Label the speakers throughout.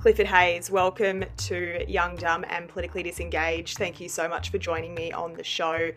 Speaker 1: Clifford Hayes, welcome to Young, Dumb and Politically Disengaged. Thank you so much for joining me on the show.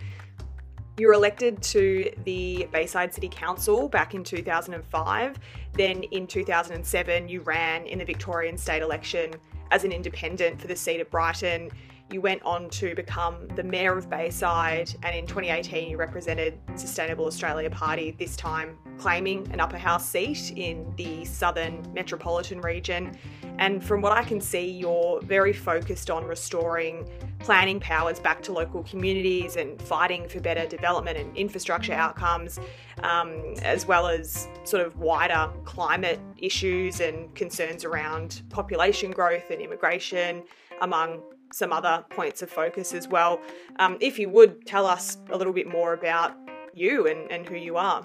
Speaker 1: You were elected to the Bayside City Council back in 2005. Then in 2007, you ran in the Victorian state election as an independent for the seat of Brighton. You went on to become the Mayor of Bayside, and in 2018, you represented Sustainable Australia Party, this time claiming an upper house seat in the southern metropolitan region. And from what I can see, you're very focused on restoring planning powers back to local communities and fighting for better development and infrastructure outcomes, um, as well as sort of wider climate issues and concerns around population growth and immigration, among some other points of focus as well. Um, if you would tell us a little bit more about you and, and who you are.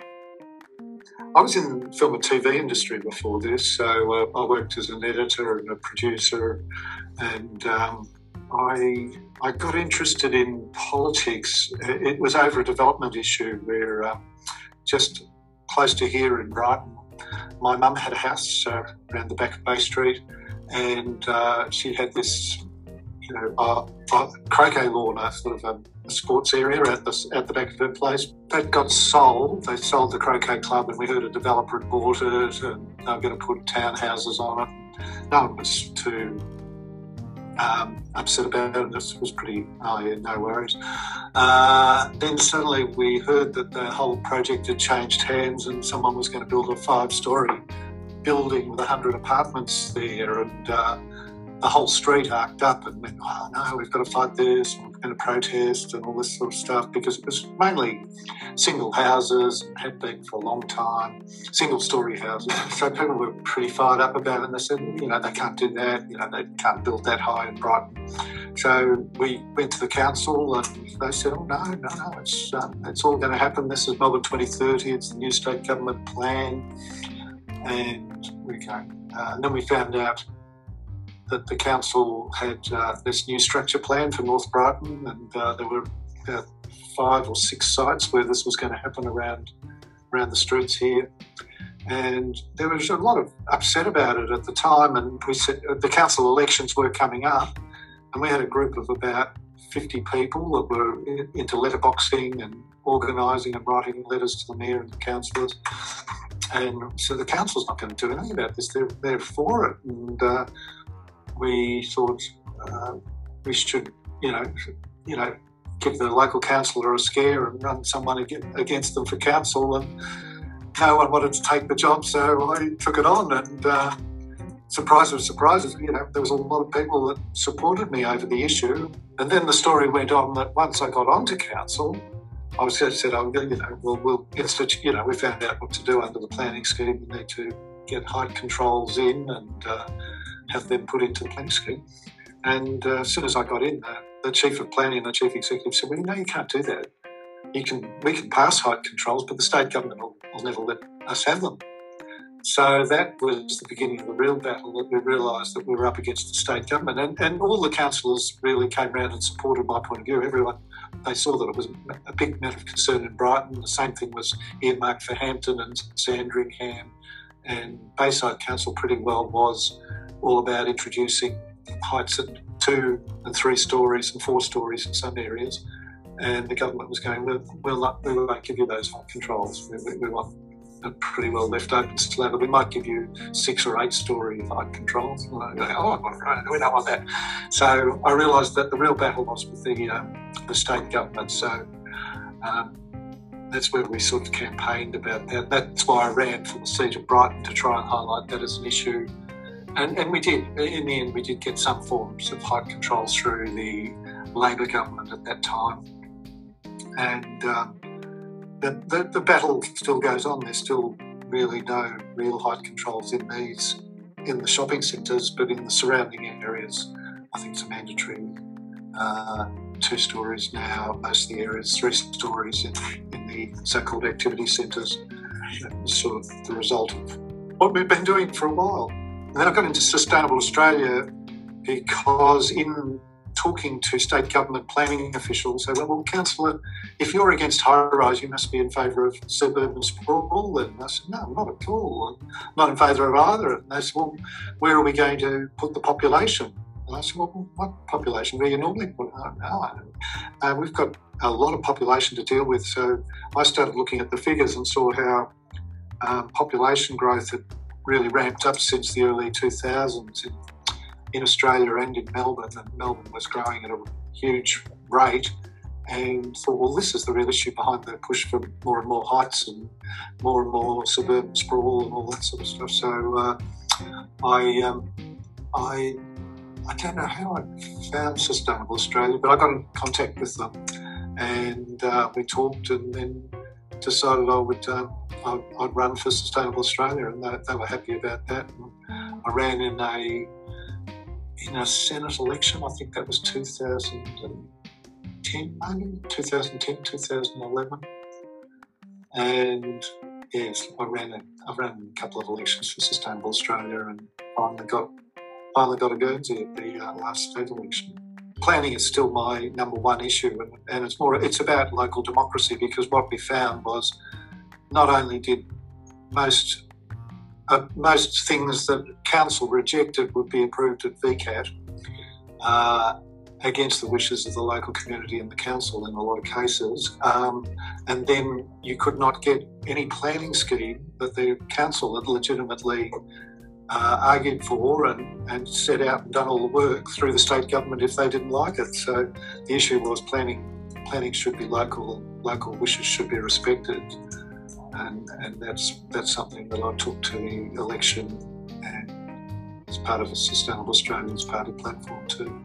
Speaker 2: I was in the film and TV industry before this, so uh, I worked as an editor and a producer, and um, I I got interested in politics. It was over a development issue where uh, just close to here in Brighton, my mum had a house uh, around the back of Bay Street, and uh, she had this you know, uh, croquet lawn, a sort of a, a, sports area at the, at the back of her place. That got sold. They sold the croquet club, and we heard a developer had bought it, and they were going to put townhouses on it. No one was too um, upset about it. This was pretty, oh yeah, no worries. Uh, then suddenly we heard that the whole project had changed hands and someone was going to build a five story building with 100 apartments there. And uh, the whole street arced up and went, oh no, we've got to fight this, we're going to protest and all this sort of stuff because it was mainly single houses and had been for a long time, single story houses. So people were pretty fired up about it and they said, you know, they can't do that, you know, they can't build that high in Brighton. So we went to the council and they said, oh no, no, no, it's, um, it's all going to happen. This is Melbourne 2030, it's the new state government plan. And we go. Uh, and then we found out that the council had uh, this new structure plan for North Brighton, and uh, there were about five or six sites where this was going to happen around around the streets here. And there was a lot of upset about it at the time, and we said uh, the council elections were coming up, and we had a group of about 50 people that were into letterboxing and organising and writing letters to the mayor and the councillors. And so the council's not going to do anything about this; they're, they're for it, and uh, we thought uh, we should, you know, you know, give the local councillor a scare and run someone against them for council, and no one wanted to take the job, so I took it on, and uh, surprise of surprises, you know, there was a lot of people that supported me over the issue, and then the story went on that once I got onto council. I was just said, oh, you know, we'll, we'll institute, you know, we found out what to do under the planning scheme. We need to get height controls in and uh, have them put into the planning scheme. And uh, as soon as I got in, uh, the chief of planning and the chief executive said, "Well, no, you can't do that. You can we can pass height controls, but the state government will, will never let us have them." So that was the beginning of the real battle that we realised that we were up against the state government. And, and all the councillors really came round and supported my point of view. Everyone, they saw that it was a big matter of concern in Brighton. The same thing was earmarked for Hampton and Sandringham. And Bayside Council pretty well was all about introducing heights at two and three stories and four stories in some areas. And the government was going, we'll, we'll not, we won't give you those height controls. We, we, we want a pretty well left open slab. We might give you six or eight story height controls. oh, we don't want that. So I realised that the real battle was with the, um, the state government. So um, that's where we sort of campaigned about that. That's why I ran for the seat of Brighton to try and highlight that as an issue and, and we did, in the end, we did get some forms of height controls through the Labor government at that time. And um, the, the, the, battle still goes on. There's still really no real height controls in these, in the shopping centres, but in the surrounding areas, I think it's a mandatory. Uh, two stories now, most of the areas, three stories in, in the so called activity centres. sort of the result of what we've been doing for a while. And then I got into Sustainable Australia because in talking to state government planning officials. They went, well, councillor, if you're against high rise, you must be in favour of suburban sprawl. And I said, no, not at all. I'm not in favour of either. And they said, well, where are we going to put the population? And I said, well, what population? Where you normally put it? Oh, no. Uh, we've got a lot of population to deal with. So I started looking at the figures and saw how um, population growth had really ramped up since the early 2000s in, in Australia and in Melbourne. And Melbourne was growing at a huge rate and thought, well, this is the real issue behind the push for more and more heights and more and more suburban sprawl and all that sort of stuff. So uh, I, um, I, I don't know how I found Sustainable Australia, but I got in contact with them, and uh, we talked, and then decided I would um, I'd, I'd, run for Sustainable Australia, and they, they were happy about that. And I ran in a in a Senate election. I think that was 2010, maybe 2010, 2011, and yes, I ran a, I ran a couple of elections for Sustainable Australia, and finally got finally got a Guernsey at the uh, last state election planning is still my number one issue, and, and it's more it's about local democracy because what we found was not only did most uh, most things that council rejected would be approved at VCAT uh, against the wishes of the local community and the council in a lot of cases, um, and then you could not get any planning scheme that the council had legitimately uh, argued for and, and set out and done all the work through the state government if they didn't like it. So the issue was planning planning should be local, local wishes should be respected. And, and that's that's something that I took to the election and as part of a Sustainable Australians Party platform too.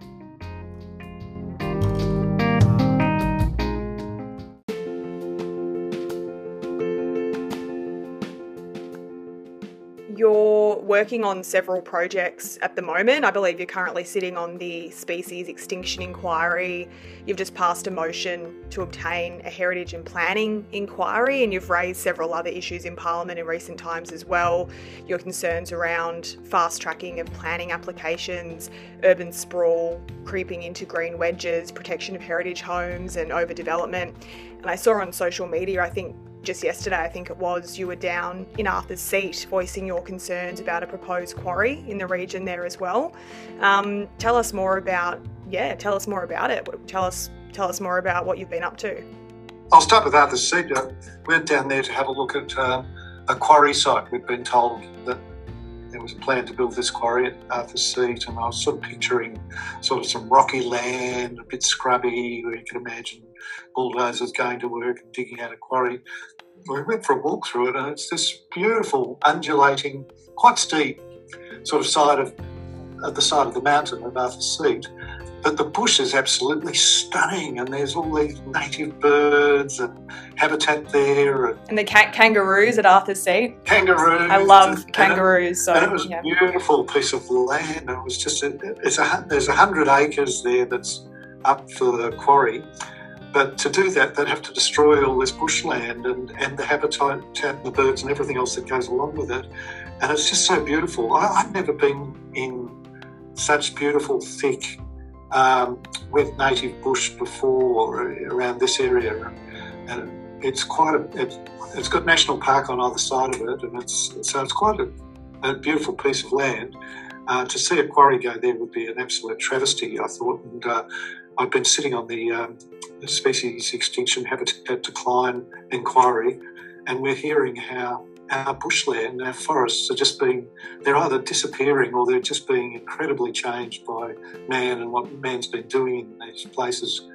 Speaker 1: Working on several projects at the moment. I believe you're currently sitting on the Species Extinction Inquiry. You've just passed a motion to obtain a Heritage and Planning Inquiry, and you've raised several other issues in Parliament in recent times as well. Your concerns around fast tracking of planning applications, urban sprawl, creeping into green wedges, protection of heritage homes, and overdevelopment. And I saw on social media, I think just yesterday, I think it was, you were down in Arthur's Seat voicing your concerns about a proposed quarry in the region there as well. Um, tell us more about, yeah, tell us more about it. Tell us, tell us more about what you've been up to.
Speaker 2: I'll start with Arthur's Seat. We went down there to have a look at um, a quarry site. We'd been told that there was a plan to build this quarry at Arthur's Seat, and I was sort of picturing sort of some rocky land, a bit scrubby, where you could imagine bulldozers going to work and digging out a quarry. We went for a walk through it, and it's this beautiful, undulating, quite steep sort of side of at the side of the mountain of Arthur's Seat. But the bush is absolutely stunning, and there's all these native birds and habitat there.
Speaker 1: And, and the ca- kangaroos at Arthur's Seat.
Speaker 2: Kangaroos.
Speaker 1: I love and, kangaroos.
Speaker 2: And it, so, and it was yeah. a beautiful piece of land. It was just a, it's a there's a hundred acres there that's up for the quarry, but to do that, they'd have to destroy all this bushland and, and the habitat and the birds and everything else that goes along with it. And it's just so beautiful. I, have never been in such beautiful, thick, um, wet native bush before around this area. And it's quite a, it, it's got national park on either side of it, and it's so it's quite a, a beautiful piece of land. Uh, to see a quarry go there would be an absolute travesty, I thought. And uh, I've been sitting on the, um, Species Extinction Habitat Decline Inquiry, and we're hearing how our bushland, our forests are just being, they're either disappearing or they're just being incredibly changed by man and what man's been doing in these places,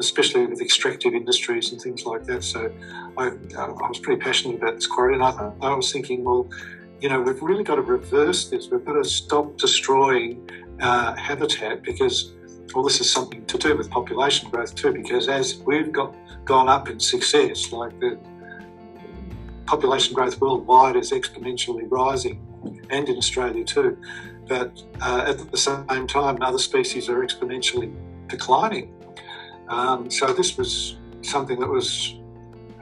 Speaker 2: especially with extractive industries and things like that. So I, I was pretty passionate about this quarry, and I, I was thinking, well, you know, we've really got to reverse this. We've got to stop destroying uh, habitat because well, this is something to do with population growth too, because as we've got gone up in success, like the population growth worldwide is exponentially rising, and in Australia too. But uh, at the same time, other species are exponentially declining. Um, so this was something that was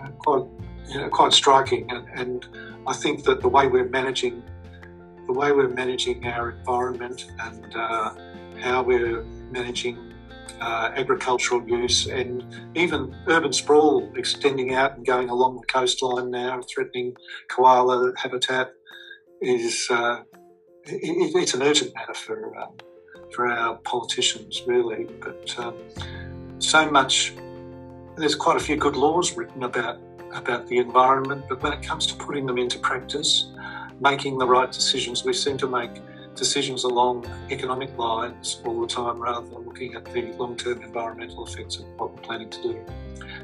Speaker 2: uh, quite, you know, quite striking, and, and I think that the way we're managing, the way we're managing our environment and uh, how we're managing uh, agricultural use, and even urban sprawl extending out and going along the coastline now, threatening koala habitat, is uh, it, it's an urgent matter for um, for our politicians, really. But um, so much, there's quite a few good laws written about about the environment, but when it comes to putting them into practice, making the right decisions, we seem to make decisions along economic lines all the time rather than looking at the long term environmental effects of what we're planning to do.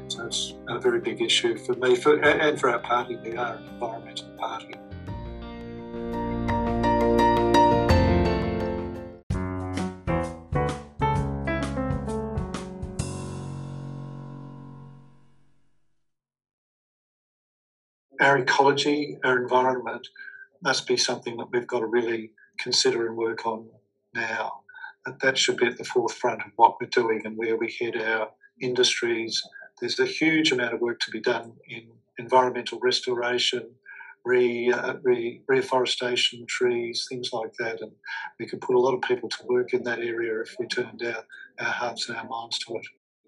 Speaker 2: So it's a very big issue for me for, and for our party. We are an environmental party. Our ecology, our environment must be something that we've got to really consider and work on now. That, that should be at the forefront of what we're doing and where we head our industries. There's a huge amount of work to be done in environmental restoration, re, uh, re, reforestation, trees, things like that. And we could put a lot of people to work in that area if we turned our, our hearts and our minds to it.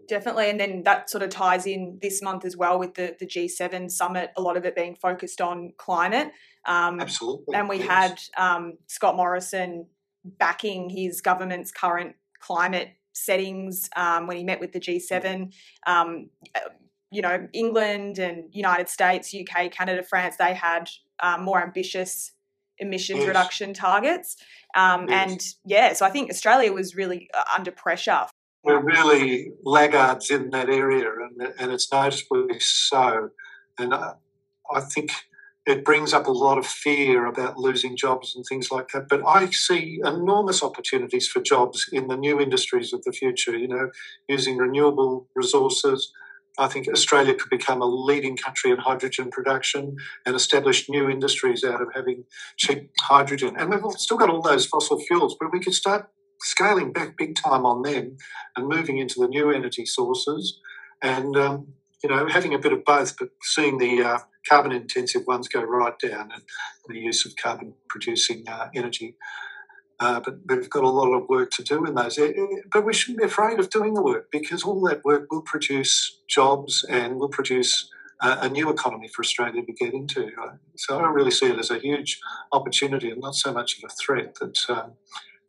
Speaker 1: Definitely. And then that sort of ties in this month as well with the, the G7 summit, a lot of it being focused on climate.
Speaker 2: Um, Absolutely.
Speaker 1: And we yes. had um, Scott Morrison backing his government's current climate settings um, when he met with the G7. Um, uh, you know, England and United States, UK, Canada, France, they had um, more ambitious emissions yes. reduction targets. Um, yes. And yeah, so I think Australia was really uh, under pressure.
Speaker 2: We're really laggards in that area, and, and it's noticeably so. And uh, I think it brings up a lot of fear about losing jobs and things like that. But I see enormous opportunities for jobs in the new industries of the future, you know, using renewable resources. I think Australia could become a leading country in hydrogen production and establish new industries out of having cheap hydrogen. And we've still got all those fossil fuels, but we could start scaling back big time on them and moving into the new energy sources and, um, you know, having a bit of both, but seeing the uh, carbon intensive ones go right down and the use of carbon producing uh, energy. Uh, but we've got a lot of work to do in those. But we shouldn't be afraid of doing the work because all that work will produce jobs and will produce a new economy for Australia to get into. So I really see it as a huge opportunity and not so much of a threat that um,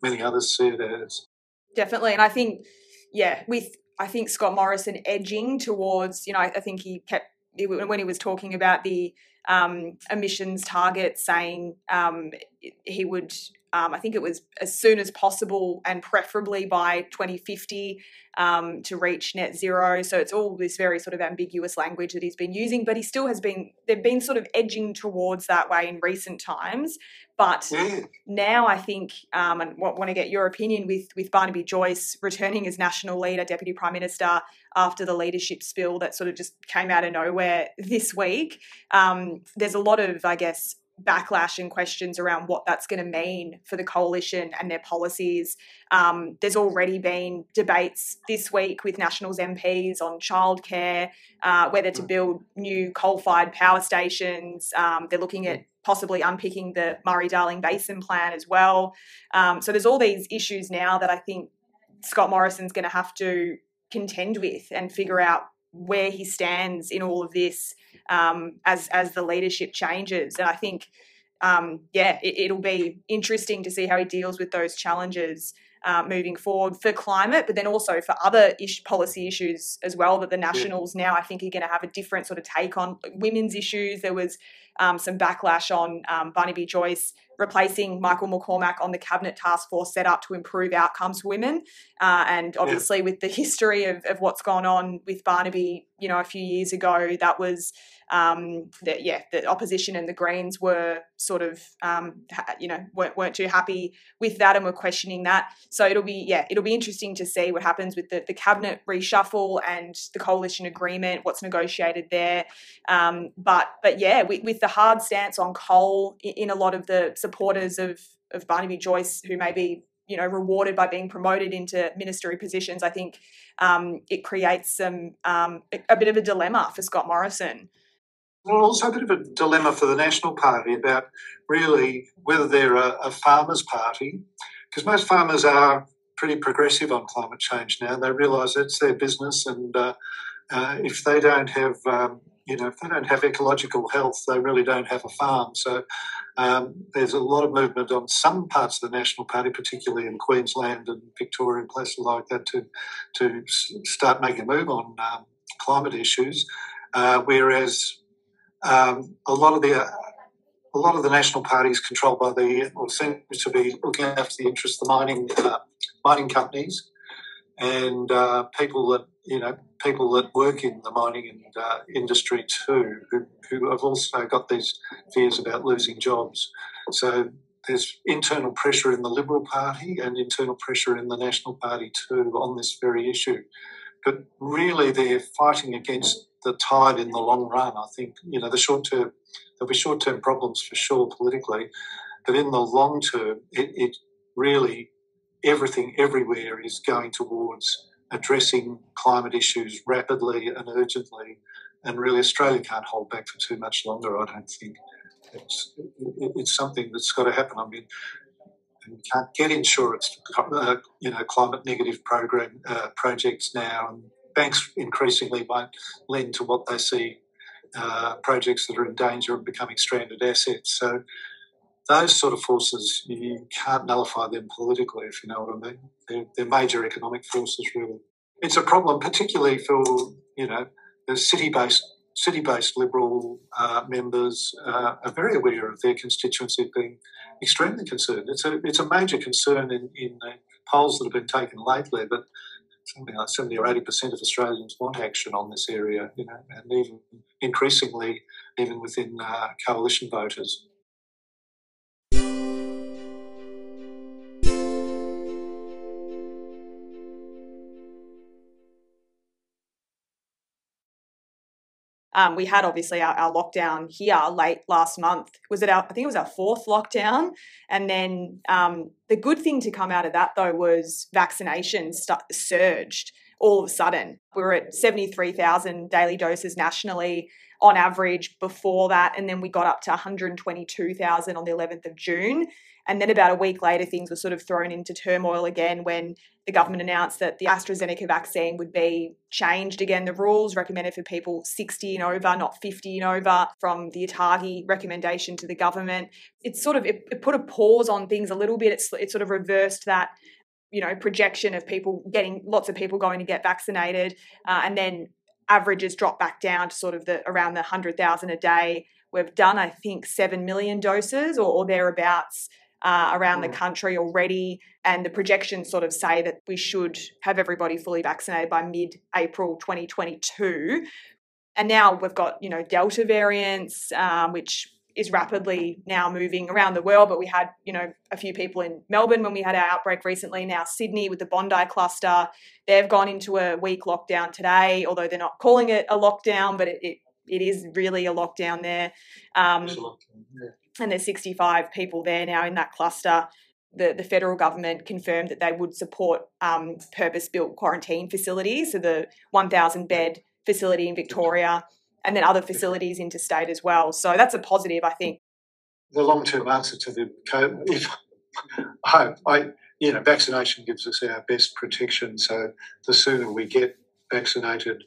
Speaker 2: many others see it as.
Speaker 1: Definitely. And I think, yeah, with I think Scott Morrison edging towards, you know, I, I think he kept when he was talking about the um, emissions target, saying um, he would, um, I think it was as soon as possible and preferably by 2050 um, to reach net zero. So it's all this very sort of ambiguous language that he's been using, but he still has been, they've been sort of edging towards that way in recent times. But now I think, um, and want to get your opinion with with Barnaby Joyce returning as national leader, deputy prime minister after the leadership spill that sort of just came out of nowhere this week. Um, there's a lot of, I guess, backlash and questions around what that's going to mean for the coalition and their policies. Um, there's already been debates this week with Nationals MPs on childcare, uh, whether to build new coal fired power stations. Um, they're looking at possibly unpicking the Murray Darling Basin plan as well. Um, so there's all these issues now that I think Scott Morrison's going to have to contend with and figure out where he stands in all of this um, as as the leadership changes. And I think, um, yeah, it, will be interesting to see how he deals with those challenges. Uh, moving forward for climate, but then also for other ish, policy issues as well that the Nationals now I think are going to have a different sort of take on women's issues. There was um, some backlash on um, Barnaby Joyce replacing Michael McCormack on the cabinet task force set up to improve outcomes for women. Uh, and obviously, yeah. with the history of, of what's gone on with Barnaby, you know, a few years ago, that was um, that yeah, the opposition and the Greens were sort of um, you know weren't, weren't too happy with that and were questioning that. So it'll be yeah, it'll be interesting to see what happens with the, the cabinet reshuffle and the coalition agreement, what's negotiated there. Um, but but yeah, with, with, the hard stance on coal in a lot of the supporters of of Barnaby Joyce, who may be you know rewarded by being promoted into ministry positions, I think um, it creates some um, a, bit of a dilemma for Scott Morrison.
Speaker 2: Well, also a bit of a dilemma for the National Party about really whether they're a, a farmers' party, because most farmers are pretty progressive on climate change now. They realise it's their business, and uh, uh, if they don't have um, you know, if they don't have ecological health, they really don't have a farm. So um, there's a lot of movement on some parts of the National Party, particularly in Queensland and Victoria and places like that, to to start making a move on um, climate issues. Uh, whereas um, a lot of the uh, a lot of the national parties controlled by the or seem to be looking after the interests of the mining uh, mining companies and uh, people that you know people that work in the mining and, uh, industry too, who, who have also got these fears about losing jobs. So there's internal pressure in the Liberal Party and internal pressure in the National Party too on this very issue. But really, they're fighting against the tide in the long run. I think you know the short term there'll be short term problems for sure politically, but in the long term, it, it really everything everywhere is going towards addressing climate issues rapidly and urgently. And really, Australia can't hold back for too much longer, I don't think. It's, it's something that's got to happen. I mean, you can't get insurance, uh, you know, climate negative program uh, projects now, and banks increasingly won't lend to what they see uh, projects that are in danger of becoming stranded assets. So those sort of forces, you can't nullify them politically, if you know what I mean. They're, they're major economic forces, really. It's a problem, particularly for you know the city-based city-based Liberal uh, members uh, are very aware of their constituency being extremely concerned. It's a it's a major concern in, in the polls that have been taken lately, but something like 70 or 80 percent of Australians want action on this area, you know, and even increasingly, even within uh, coalition voters.
Speaker 1: Um, we had obviously our, our, lockdown here late last month. Was it our? I think it was our fourth lockdown. And then um, the good thing to come out of that though was vaccinations st- surged all of a sudden. We were at seventy three thousand daily doses nationally on average before that, and then we got up to one hundred twenty two thousand on the eleventh of June. And then about a week later, things were sort of thrown into turmoil again when the government announced that the AstraZeneca vaccine would be changed again. The rules recommended for people 60 and over, not 50 and over, from the ATAGI recommendation to the government. It sort of, it, it put a pause on things a little bit. It's, it sort of reversed that you know projection of people getting lots of people going to get vaccinated uh, and then averages drop back down to sort of the around the 100,000 a day we've done i think 7 million doses or, or thereabouts uh, around the mm. country already. And the projections sort of say that we should have everybody fully vaccinated by mid April 2022. And now we've got, you know, Delta variants, um, which is rapidly now moving around the world. But we had, you know, a few people in Melbourne when we had our outbreak recently. Now Sydney with the Bondi cluster, they've gone into a week lockdown today, although they're not calling it a lockdown, but it, it, it is really a lockdown there. Um, lockdown, yeah and there's 65 people there now in that cluster. The, the federal government confirmed that they would support um, purpose built quarantine facilities, so the 1,000 bed facility in Victoria, and then other facilities interstate as well. So that's a positive, I think.
Speaker 2: The long term answer to the COVID, I I, you know, vaccination gives us our best protection. So the sooner we get vaccinated,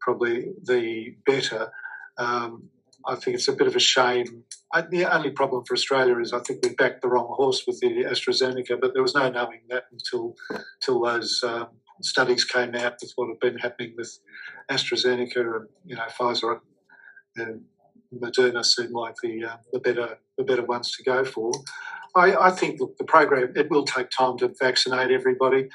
Speaker 2: probably the better. Um, I think it's a bit of a shame. I, the only problem for Australia is I think we backed the wrong horse with the AstraZeneca, but there was no knowing that until until those um, studies came out with what had been happening with AstraZeneca and you know Pfizer and Moderna seemed like the uh, the better the better ones to go for. I, I think the program it will take time to vaccinate everybody.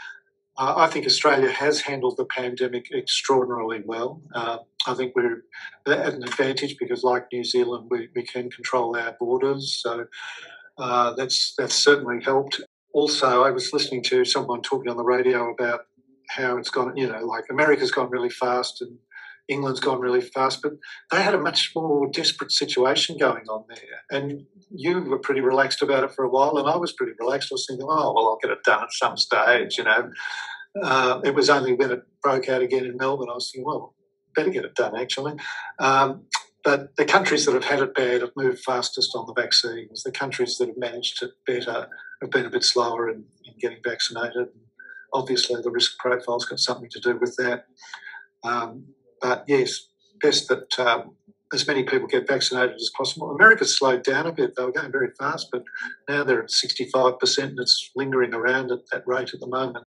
Speaker 2: Uh, I think Australia has handled the pandemic extraordinarily well. Uh, I think we're at an advantage because, like New Zealand, we, we can control our borders. So uh, that's that's certainly helped. Also, I was listening to someone talking on the radio about how it's gone. You know, like America's gone really fast and England's gone really fast, but they had a much more desperate situation going on there. And you were pretty relaxed about it for a while, and I was pretty relaxed. I was thinking, oh, well, I'll get it done at some stage, you know. Uh, it was only when it broke out again in Melbourne, I was thinking, well, better get it done, actually. Um, but the countries that have had it bad have moved fastest on the vaccines. The countries that have managed it better have been a bit slower in, in getting vaccinated. obviously the risk profile's got something to do with that. Um, but yes, best that um, as many people get vaccinated as possible. America's slowed down a bit; they were going very fast, but now they're at 65%, and it's lingering around at that rate at the moment.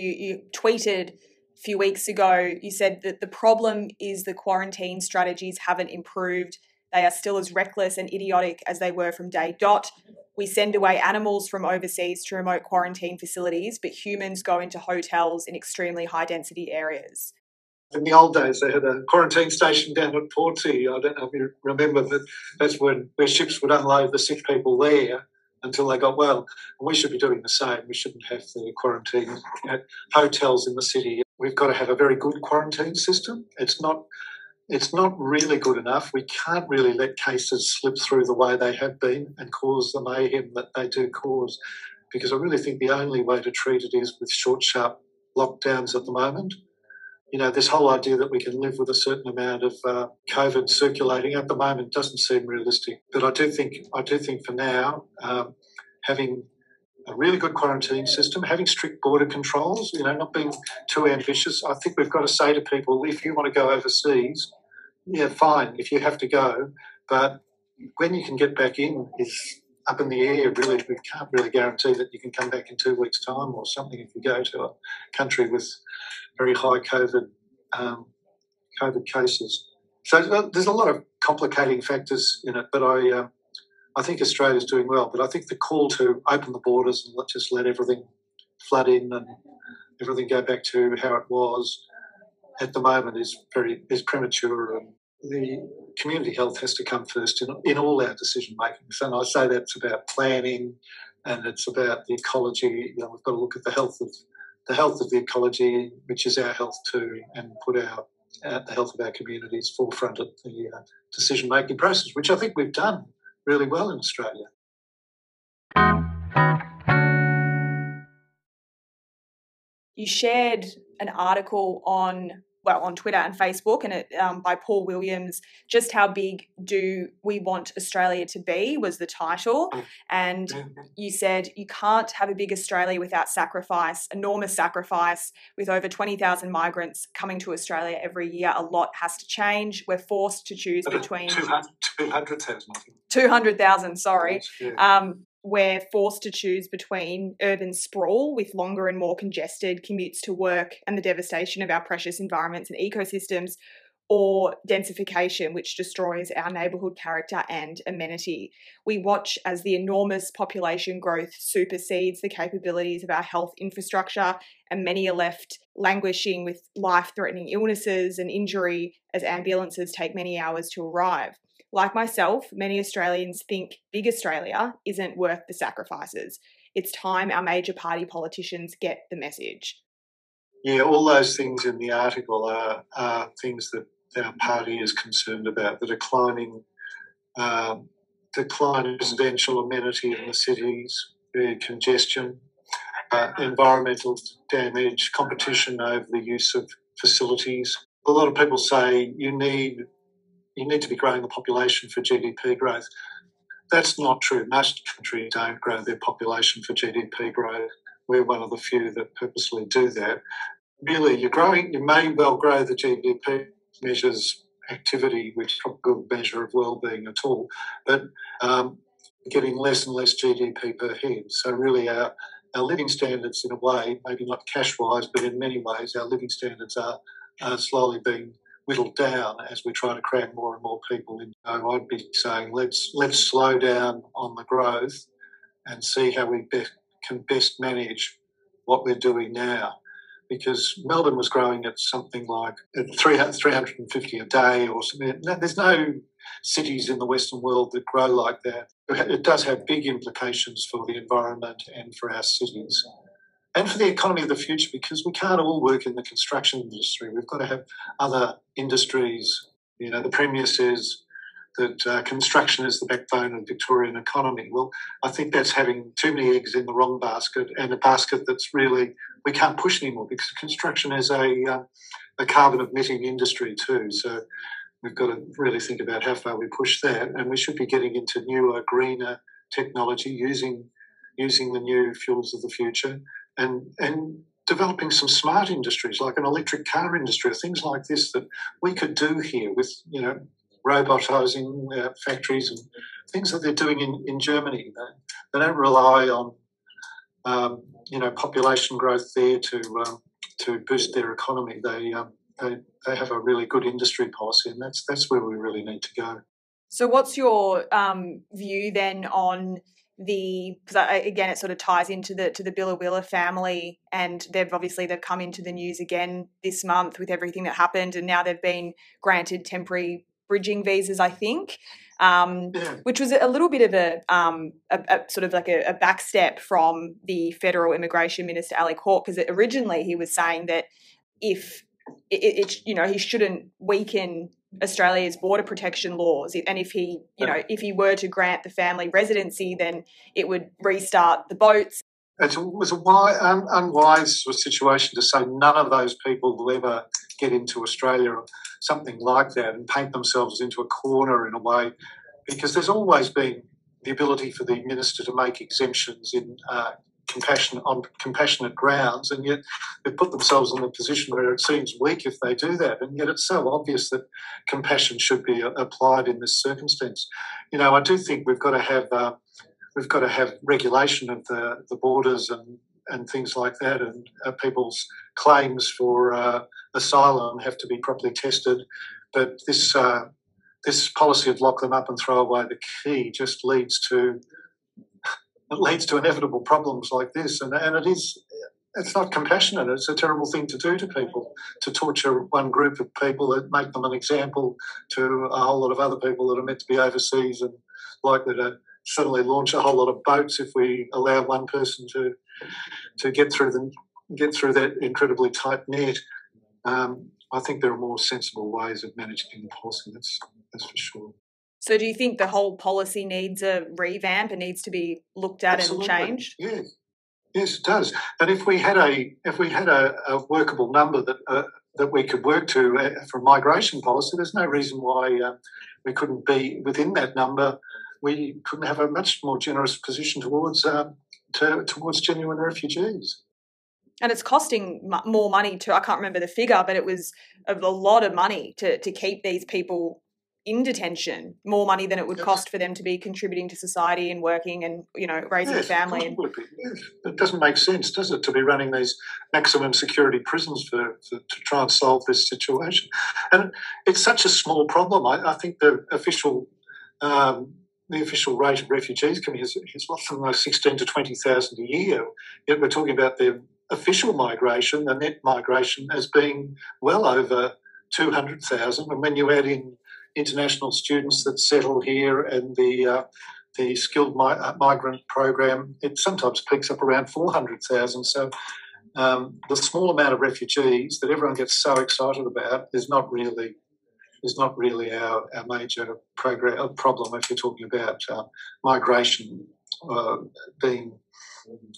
Speaker 1: You, tweeted few weeks ago, you said that the problem is the quarantine strategies haven't improved. They are still as reckless and idiotic as they were from day dot. We send away animals from overseas to remote quarantine facilities, but humans go into hotels in extremely high density areas.
Speaker 2: In the old days, they had a quarantine station down at Portsea. I don't know if you remember that. That's when where ships would unload the sick people there until they got well. And we should be doing the same. We shouldn't have the quarantine at hotels in the city. We've got to have a very good quarantine system. It's not it's not really good enough. We can't really let cases slip through the way they have been and cause the mayhem that they do cause. Because I really think the only way to treat it is with short, sharp lockdowns at the moment you know, this whole idea that we can live with a certain amount of uh, COVID circulating at the moment doesn't seem realistic. But I do think, I do think for now, um, having a really good quarantine system, having strict border controls, you know, not being too ambitious. I think we've got to say to people, if you want to go overseas, yeah, fine, if you have to go, but when you can get back in is up in the air. Really, we can't really guarantee that you can come back in two weeks' time or something if you go to a country with very high COVID um, COVID cases. So there's a lot of complicating factors in it, but I uh, I think Australia's doing well. But I think the call to open the borders and let just let everything flood in and everything go back to how it was at the moment is very is premature and the community health has to come first in, in all our decision making. So I say that's about planning and it's about the ecology. You know, we've got to look at the health of the health of the ecology, which is our health too, and put our, uh, the health of our communities forefront of the uh, decision making process, which I think we've done really well in Australia.
Speaker 1: You shared an article on well on Twitter and Facebook, and it um, by Paul Williams. Just how big do we want Australia to be? Was the title, mm. and mm-hmm. you said you can't have a big Australia without sacrifice, enormous sacrifice. With over twenty thousand migrants coming to Australia every year, a lot has to change. We're forced to choose between
Speaker 2: two hundred thousand.
Speaker 1: Two hundred thousand. Sorry. Um, we're forced to choose between urban sprawl with longer and more congested commutes to work and the devastation of our precious environments and ecosystems, or densification, which destroys our neighbourhood character and amenity. We watch as the enormous population growth supersedes the capabilities of our health infrastructure, and many are left languishing with life threatening illnesses and injury as ambulances take many hours to arrive. Like myself, many Australians think big Australia isn't worth the sacrifices. It's time our major party politicians get the message.
Speaker 2: Yeah, all those things in the article are, are things that our party is concerned about. The declining, um, decline residential amenity in the cities, the congestion, uh, environmental damage, competition over the use of facilities. A lot of people say you need you need to be growing the population for GDP growth. That's not true. Most countries don't grow their population for GDP growth. We're one of the few that purposely do that. Really, you're growing, you may well grow the GDP measures activity, which is not a good measure of well-being at all, but um, getting less and less GDP per head. So really, our our living standards, in a way, maybe not cash-wise, but in many ways, our living standards are, are slowly being whittled down as we try to cram more and more people in. So I'd be saying let's let's slow down on the growth and see how we be, can best manage what we're doing now. Because Melbourne was growing at something like 350 a day or something. There's no cities in the Western world that grow like that. It does have big implications for the environment and for our cities and for the economy of the future because we can't all work in the construction industry. We've got to have other industries. You know, the Premier says that uh, construction is the backbone of Victorian economy. Well, I think that's having too many eggs in the wrong basket and a basket that's really we can't push anymore because construction is a uh, a carbon emitting industry too. So we've got to really think about how far we push that, and we should be getting into newer, greener technology using using the new fuels of the future and and developing some smart industries like an electric car industry, or things like this that we could do here with you know robotizing uh, factories and things that they're doing in, in Germany. They, they don't rely on um, you know population growth there to um, to boost their economy. They, um, they they have a really good industry policy, and that's that's where we really need to go.
Speaker 1: So, what's your um, view then on the? Again, it sort of ties into the to the Biloela family, and they've obviously they've come into the news again this month with everything that happened, and now they've been granted temporary bridging visas, I think, um, which was a little bit of a, um, a, a sort of like a, a backstep from the federal immigration minister Alex Hawke, because originally he was saying that if it, it, you know he shouldn't weaken Australia's border protection laws, and if he you know if he were to grant the family residency, then it would restart the boats
Speaker 2: it was a wise, um, unwise situation to say none of those people will ever get into Australia or something like that and paint themselves into a corner in a way, because there's always been the ability for the minister to make exemptions in uh, compassion on compassionate grounds, and yet they've put themselves in a position where it seems weak if they do that. And yet it's so obvious that compassion should be applied in this circumstance. You know, I do think we've got to have. Uh, we've got to have regulation of the, the borders and, and things like that, and uh, people's claims for uh, asylum have to be properly tested. But this uh, this policy of lock them up and throw away the key just leads to it leads to inevitable problems like this, and and it is it's not compassionate. It's a terrible thing to do to people to torture one group of people and make them an example to a whole lot of other people that are meant to be overseas and likely to suddenly launch a whole lot of boats if we allow one person to to get through the get through that incredibly tight net. Um, I think there are more sensible ways of managing the policy. That's that's for sure.
Speaker 1: So, do you think the whole policy needs a revamp and needs to be looked at Absolutely. and changed?
Speaker 2: Yes, yes, it does. And if we had a if we had a, a workable number that uh, that we could work to uh, for migration policy, there's no reason why uh, we couldn't be within that number we couldn't have a much more generous position towards um, to, towards genuine refugees.
Speaker 1: And it's costing more money to, I can't remember the figure, but it was a lot of money to, to keep these people in detention, more money than it would yes. cost for them to be contributing to society and working and, you know, raising yes, a family. And...
Speaker 2: Yes. It doesn't make sense, does it, to be running these maximum security prisons for, for to try and solve this situation? And it's such a small problem. I, I think the official um, the official rate of refugees coming is, is something like 16 to 20,000 a year. Yet we're talking about the official migration, the net migration, as being well over 200,000. And when you add in international students that settle here and the uh, the skilled mi- uh, migrant program, it sometimes peaks up around 400,000. So um, the small amount of refugees that everyone gets so excited about is not really is not really our, our major program, uh, problem if you're talking about uh, migration uh, being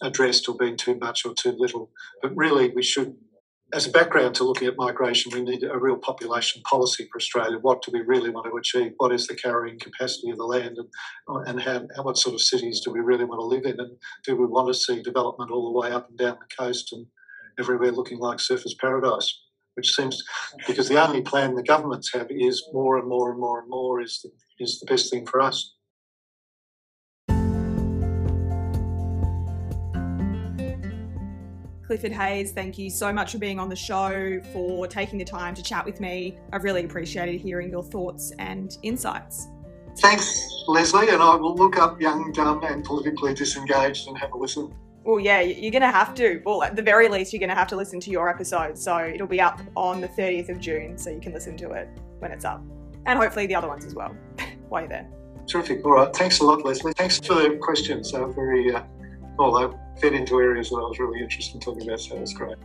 Speaker 2: addressed or being too much or too little. But really, we should, as a background to looking at migration, we need a real population policy for Australia. What do we really want to achieve? What is the carrying capacity of the land, and, and how, what sort of cities do we really want to live in? And do we want to see development all the way up and down the coast and everywhere looking like surfers paradise? Which seems because the only plan the governments have is more and more and more and more is the, is the best thing for us.
Speaker 1: Clifford Hayes, thank you so much for being on the show, for taking the time to chat with me. I've really appreciated hearing your thoughts and insights.
Speaker 2: Thanks, Leslie, and I will look up Young, Dumb, and Politically Disengaged and have a listen.
Speaker 1: Well, yeah, you're going to have to. Well, at the very least, you're going to have to listen to your episode. So it'll be up on the 30th of June, so you can listen to it when it's up. And hopefully the other ones as well, while you're there.
Speaker 2: Terrific. All right. Thanks a lot, Leslie. Thanks for the questions. Were very, uh, well, they fed into areas that I was really interested in talking about, so that's great.